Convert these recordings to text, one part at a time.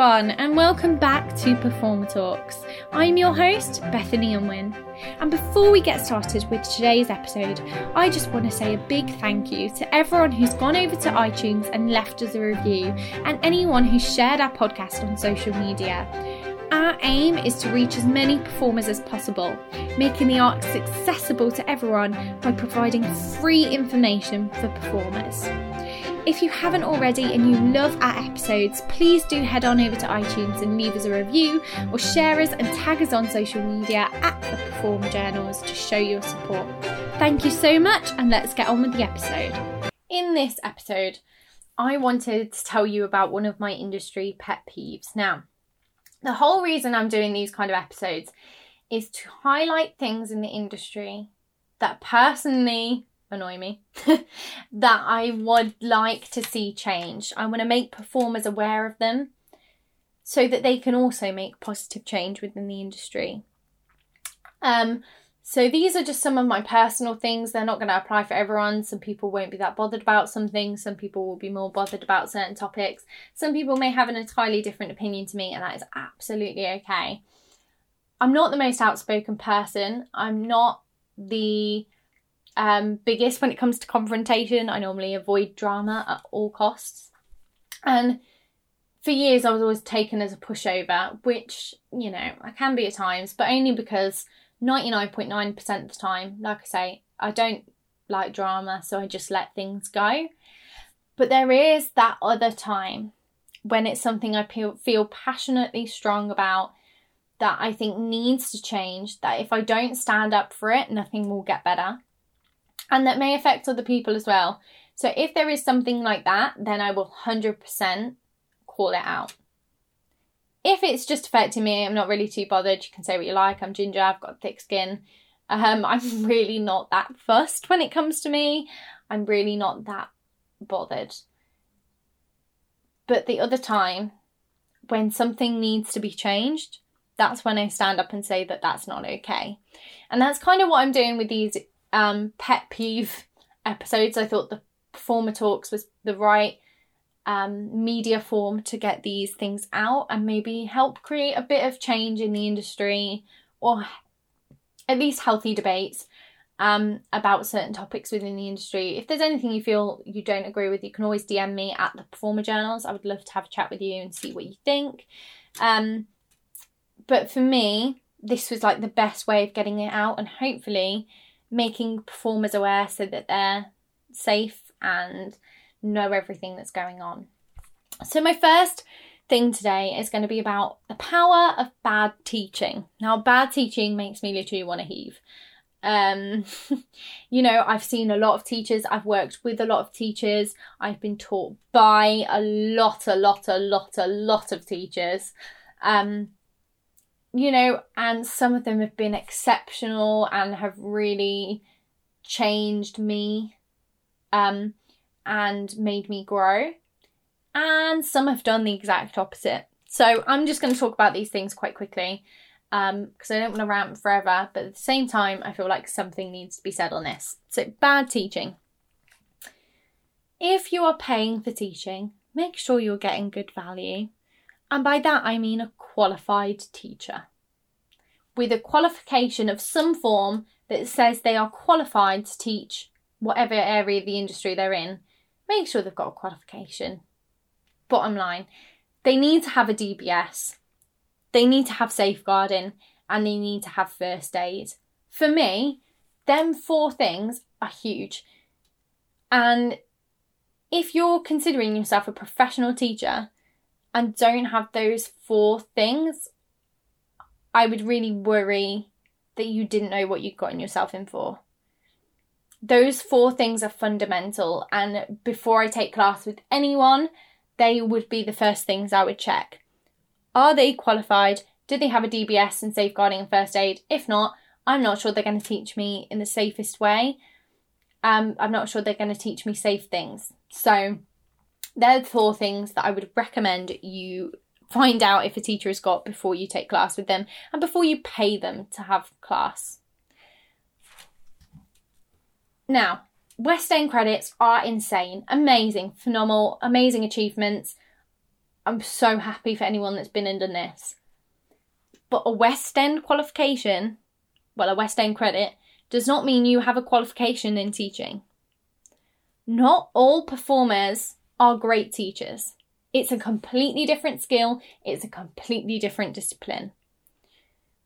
everyone, and welcome back to Performer Talks. I'm your host, Bethany Unwin. And before we get started with today's episode, I just want to say a big thank you to everyone who's gone over to iTunes and left us a review, and anyone who shared our podcast on social media. Our aim is to reach as many performers as possible, making the arts accessible to everyone by providing free information for performers. If you haven't already and you love our episodes, please do head on over to iTunes and leave us a review or share us and tag us on social media at the Performer Journals to show your support. Thank you so much, and let's get on with the episode. In this episode, I wanted to tell you about one of my industry pet peeves. Now, the whole reason I'm doing these kind of episodes is to highlight things in the industry that personally annoy me that I would like to see change. I want to make performers aware of them so that they can also make positive change within the industry. Um, so these are just some of my personal things. They're not going to apply for everyone. Some people won't be that bothered about some things. Some people will be more bothered about certain topics. Some people may have an entirely different opinion to me, and that is absolutely okay. I'm not the most outspoken person. I'm not the um, biggest when it comes to confrontation. I normally avoid drama at all costs. And for years, I was always taken as a pushover, which, you know, I can be at times, but only because 99.9% of the time, like I say, I don't like drama, so I just let things go. But there is that other time when it's something I feel passionately strong about that I think needs to change, that if I don't stand up for it, nothing will get better and that may affect other people as well. So if there is something like that, then I will 100% call it out. If it's just affecting me, I'm not really too bothered. You can say what you like. I'm ginger, I've got thick skin. Um, I'm really not that fussed when it comes to me. I'm really not that bothered. But the other time, when something needs to be changed, that's when I stand up and say that that's not okay. And that's kind of what I'm doing with these um, pet peeve episodes. I thought the performer talks was the right um, media form to get these things out and maybe help create a bit of change in the industry or at least healthy debates um, about certain topics within the industry. If there's anything you feel you don't agree with, you can always DM me at the Performer Journals. I would love to have a chat with you and see what you think. Um, but for me, this was like the best way of getting it out, and hopefully, making performers aware so that they're safe and know everything that's going on. So, my first thing today is going to be about the power of bad teaching. Now, bad teaching makes me literally want to heave. Um, you know, I've seen a lot of teachers, I've worked with a lot of teachers, I've been taught by a lot, a lot, a lot, a lot of teachers. Um, you know, and some of them have been exceptional and have really changed me um, and made me grow. And some have done the exact opposite. So I'm just going to talk about these things quite quickly because um, I don't want to rant forever, but at the same time, I feel like something needs to be said on this. So, bad teaching. If you are paying for teaching, make sure you're getting good value. And by that, I mean a qualified teacher with a qualification of some form that says they are qualified to teach whatever area of the industry they're in. Make sure they've got a qualification. Bottom line, they need to have a DBS, they need to have safeguarding, and they need to have first aid. For me, them four things are huge. And if you're considering yourself a professional teacher, and don't have those four things, I would really worry that you didn't know what you'd gotten yourself in for. Those four things are fundamental, and before I take class with anyone, they would be the first things I would check. Are they qualified? Do they have a DBS and safeguarding and first aid? If not, I'm not sure they're going to teach me in the safest way. Um, I'm not sure they're going to teach me safe things. So, they're the four things that I would recommend you find out if a teacher has got before you take class with them and before you pay them to have class. Now, West End credits are insane, amazing, phenomenal, amazing achievements. I'm so happy for anyone that's been done this. But a West End qualification, well, a West End credit, does not mean you have a qualification in teaching. Not all performers are great teachers. It's a completely different skill, it's a completely different discipline.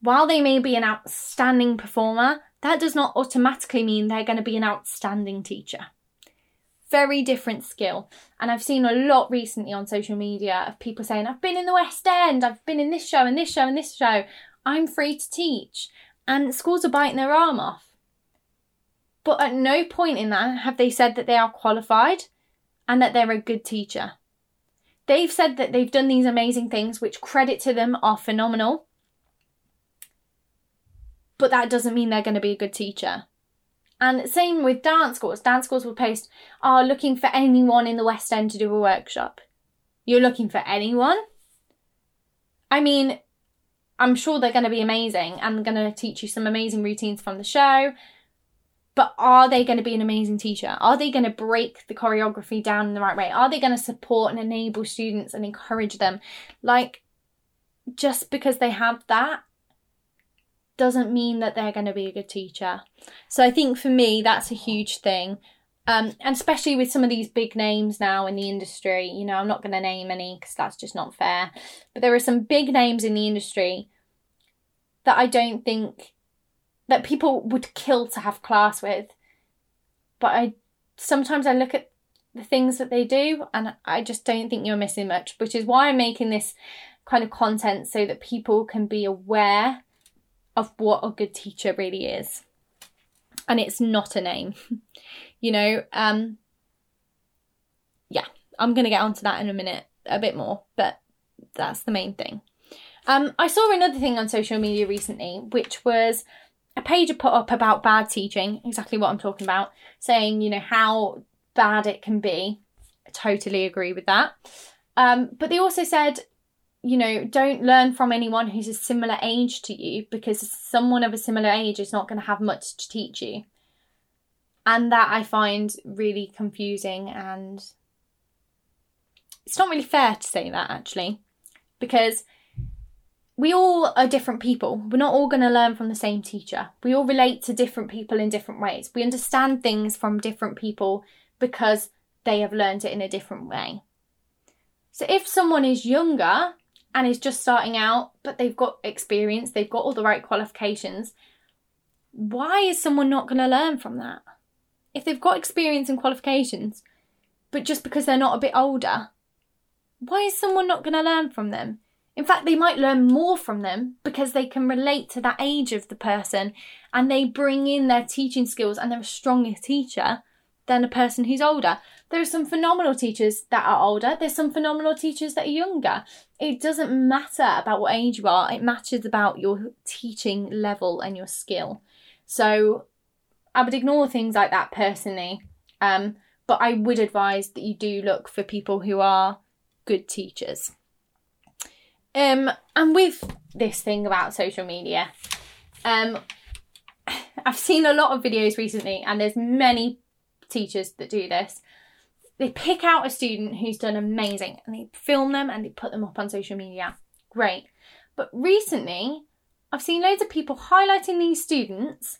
While they may be an outstanding performer, that does not automatically mean they're going to be an outstanding teacher. Very different skill. And I've seen a lot recently on social media of people saying, I've been in the West End, I've been in this show and this show and this show, I'm free to teach. And schools are biting their arm off. But at no point in that have they said that they are qualified and that they're a good teacher. They've said that they've done these amazing things, which credit to them are phenomenal. But that doesn't mean they're going to be a good teacher. And same with dance schools. Dance schools will post, are looking for anyone in the West End to do a workshop. You're looking for anyone? I mean, I'm sure they're going to be amazing and going to teach you some amazing routines from the show but are they going to be an amazing teacher? Are they going to break the choreography down in the right way? Are they going to support and enable students and encourage them? Like, just because they have that doesn't mean that they're going to be a good teacher. So I think for me, that's a huge thing. Um, and especially with some of these big names now in the industry, you know, I'm not going to name any because that's just not fair. But there are some big names in the industry that I don't think that people would kill to have class with. But I sometimes I look at the things that they do and I just don't think you're missing much, which is why I'm making this kind of content so that people can be aware of what a good teacher really is. And it's not a name. you know, um yeah, I'm going to get onto that in a minute a bit more, but that's the main thing. Um, I saw another thing on social media recently, which was a page put up about bad teaching, exactly what I'm talking about, saying, you know, how bad it can be. I totally agree with that. Um, but they also said, you know, don't learn from anyone who's a similar age to you because someone of a similar age is not going to have much to teach you. And that I find really confusing and it's not really fair to say that actually because we all are different people. We're not all going to learn from the same teacher. We all relate to different people in different ways. We understand things from different people because they have learned it in a different way. So if someone is younger and is just starting out, but they've got experience, they've got all the right qualifications, why is someone not going to learn from that? If they've got experience and qualifications, but just because they're not a bit older, why is someone not going to learn from them? In fact, they might learn more from them because they can relate to that age of the person and they bring in their teaching skills and they're a stronger teacher than a person who's older. There are some phenomenal teachers that are older, there's some phenomenal teachers that are younger. It doesn't matter about what age you are, it matters about your teaching level and your skill. So I would ignore things like that personally. Um, but I would advise that you do look for people who are good teachers. Um, and with this thing about social media, um, I've seen a lot of videos recently, and there's many teachers that do this. They pick out a student who's done amazing and they film them and they put them up on social media. Great. But recently, I've seen loads of people highlighting these students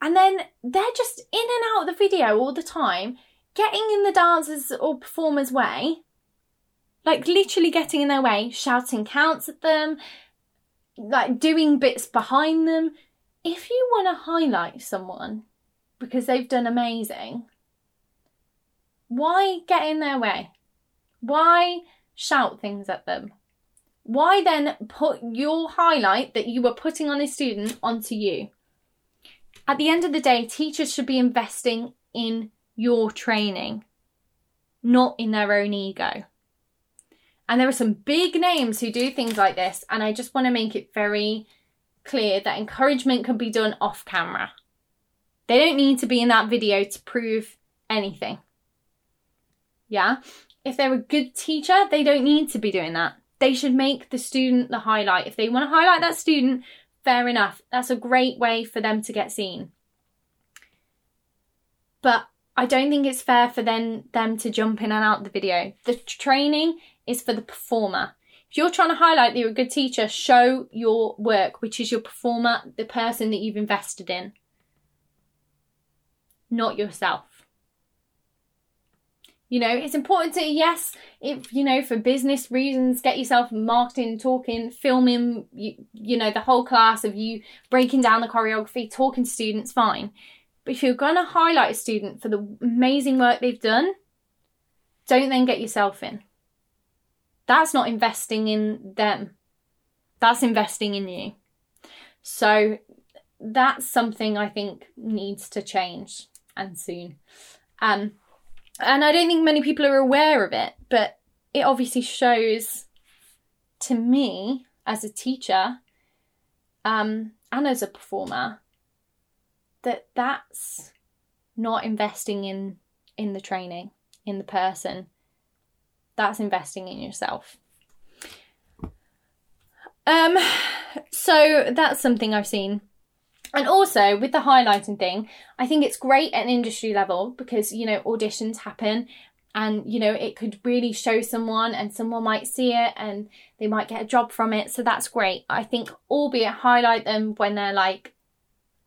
and then they're just in and out of the video all the time, getting in the dancers or performers' way like literally getting in their way, shouting counts at them, like doing bits behind them. If you want to highlight someone because they've done amazing, why get in their way? Why shout things at them? Why then put your highlight that you were putting on a student onto you? At the end of the day, teachers should be investing in your training, not in their own ego. And there are some big names who do things like this, and I just want to make it very clear that encouragement can be done off camera. They don't need to be in that video to prove anything. Yeah? If they're a good teacher, they don't need to be doing that. They should make the student the highlight. If they want to highlight that student, fair enough. That's a great way for them to get seen. But I don't think it's fair for them them to jump in and out the video. The training is for the performer. If you're trying to highlight that you're a good teacher, show your work, which is your performer, the person that you've invested in, not yourself. You know, it's important to, yes, if, you know, for business reasons, get yourself marketing, talking, filming, you, you know, the whole class of you breaking down the choreography, talking to students, fine. But if you're going to highlight a student for the amazing work they've done, don't then get yourself in. That's not investing in them. That's investing in you. So that's something I think needs to change and soon. Um, and I don't think many people are aware of it, but it obviously shows to me as a teacher um, and as a performer that that's not investing in in the training in the person. That's investing in yourself. Um so that's something i've seen and also with the highlighting thing, I think it's great at an industry level because, you know, auditions happen and, you know, it could really show someone and someone might see it and they might get a job from it. So that's great. I think, albeit highlight them when they're like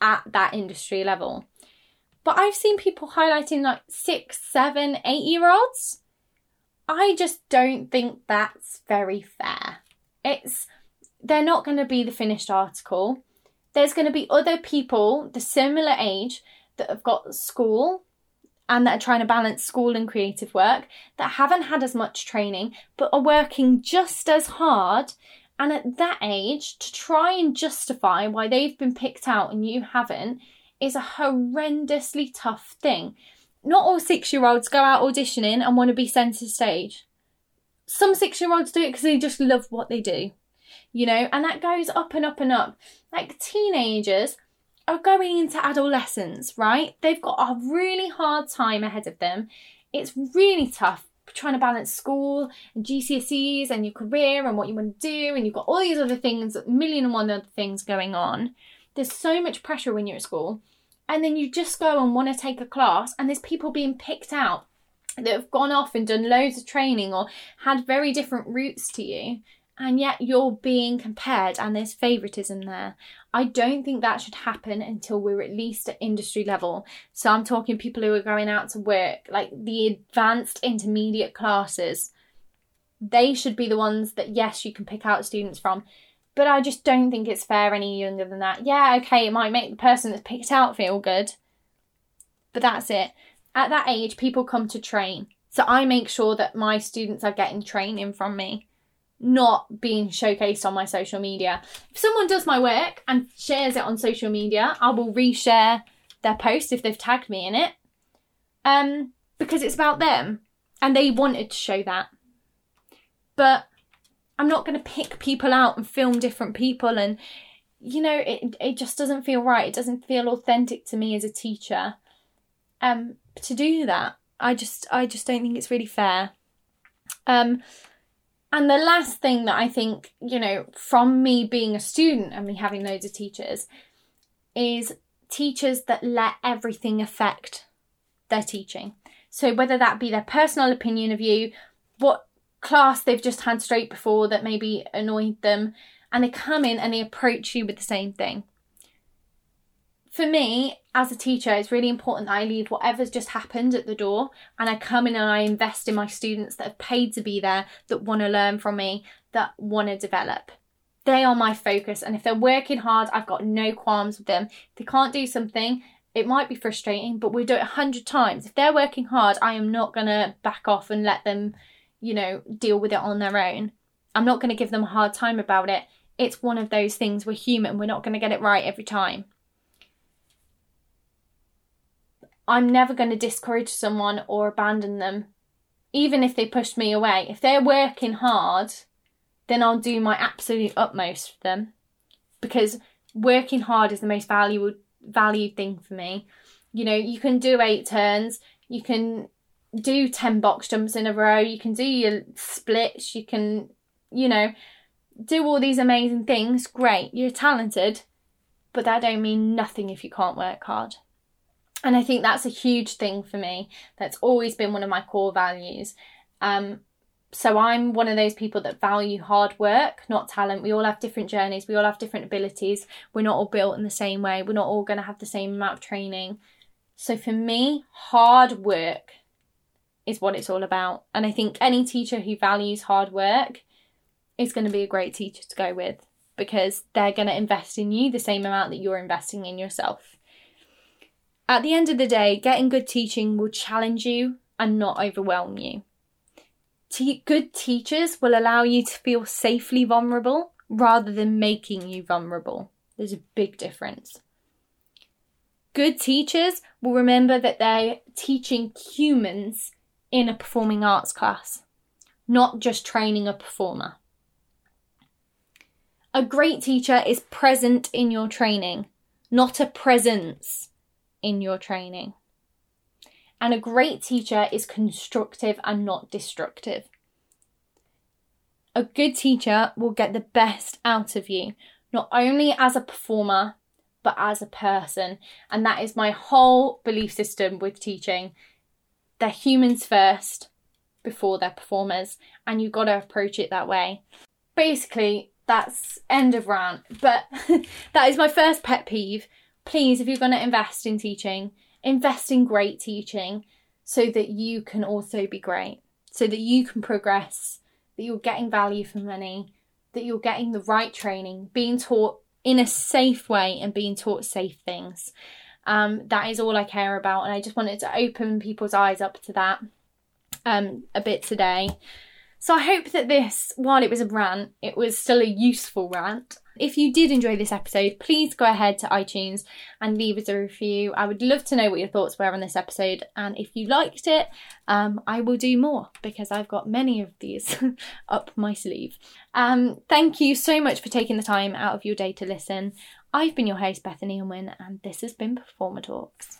at that industry level. But I've seen people highlighting like six, seven, eight year olds. I just don't think that's very fair. It's, they're not going to be the finished article there's going to be other people the similar age that have got school and that are trying to balance school and creative work that haven't had as much training but are working just as hard and at that age to try and justify why they've been picked out and you haven't is a horrendously tough thing. Not all six year olds go out auditioning and want to be centre stage. Some six year olds do it because they just love what they do you know, and that goes up and up and up. Like teenagers are going into adolescence, right? They've got a really hard time ahead of them. It's really tough trying to balance school and GCSEs and your career and what you want to do, and you've got all these other things, million and one other things going on. There's so much pressure when you're at school. And then you just go and want to take a class, and there's people being picked out that have gone off and done loads of training or had very different routes to you and yet you're being compared and there's favoritism there. I don't think that should happen until we're at least at industry level. So I'm talking people who are going out to work, like the advanced intermediate classes. They should be the ones that, yes, you can pick out students from. But I just don't think it's fair any younger than that. Yeah, okay, it might make the person that's picked out feel good. But that's it. At that age, people come to train. So I make sure that my students are getting training from me not being showcased on my social media. If someone does my work and shares it on social media, I will reshare their post if they've tagged me in it. Um, because it's about them and they wanted to show that. But I'm not going to pick people out and film different people and you know it it just doesn't feel right. It doesn't feel authentic to me as a teacher. Um to do that. I just I just don't think it's really fair. Um and the last thing that I think, you know, from me being a student and me having loads of teachers, is teachers that let everything affect their teaching. So whether that be their personal opinion of you, what class they've just had straight before that maybe annoyed them, and they come in and they approach you with the same thing for me as a teacher it's really important that i leave whatever's just happened at the door and i come in and i invest in my students that have paid to be there that want to learn from me that want to develop. They are my focus and if they're working hard i've got no qualms with them. If they can't do something it might be frustrating but we'll do it a hundred times. If they're working hard i am not going to back off and let them you know deal with it on their own. I'm not going to give them a hard time about it. It's one of those things we're human we're not going to get it right every time I'm never going to discourage someone or abandon them, even if they push me away. If they're working hard, then I'll do my absolute utmost for them because working hard is the most valuable valued thing for me. You know, you can do eight turns, you can do 10 box jumps in a row, you can do your splits, you can you know, do all these amazing things, great, you're talented, but that don't mean nothing if you can't work hard. And I think that's a huge thing for me. That's always been one of my core values. Um, so I'm one of those people that value hard work, not talent. We all have different journeys, we all have different abilities. We're not all built in the same way, we're not all going to have the same amount of training. So for me, hard work is what it's all about. And I think any teacher who values hard work is going to be a great teacher to go with because they're going to invest in you the same amount that you're investing in yourself. At the end of the day, getting good teaching will challenge you and not overwhelm you. Te- good teachers will allow you to feel safely vulnerable rather than making you vulnerable. There's a big difference. Good teachers will remember that they're teaching humans in a performing arts class, not just training a performer. A great teacher is present in your training, not a presence in your training. And a great teacher is constructive and not destructive. A good teacher will get the best out of you, not only as a performer, but as a person. And that is my whole belief system with teaching. They're humans first before they're performers, and you've got to approach it that way. Basically, that's end of rant. But that is my first pet peeve. Please, if you're going to invest in teaching, invest in great teaching so that you can also be great, so that you can progress, that you're getting value for money, that you're getting the right training, being taught in a safe way and being taught safe things. Um, that is all I care about, and I just wanted to open people's eyes up to that um, a bit today. So I hope that this, while it was a rant, it was still a useful rant. If you did enjoy this episode, please go ahead to iTunes and leave us a review. I would love to know what your thoughts were on this episode, and if you liked it, um, I will do more because I've got many of these up my sleeve. Um, thank you so much for taking the time out of your day to listen. I've been your host, Bethany Unwin, and this has been Performer Talks.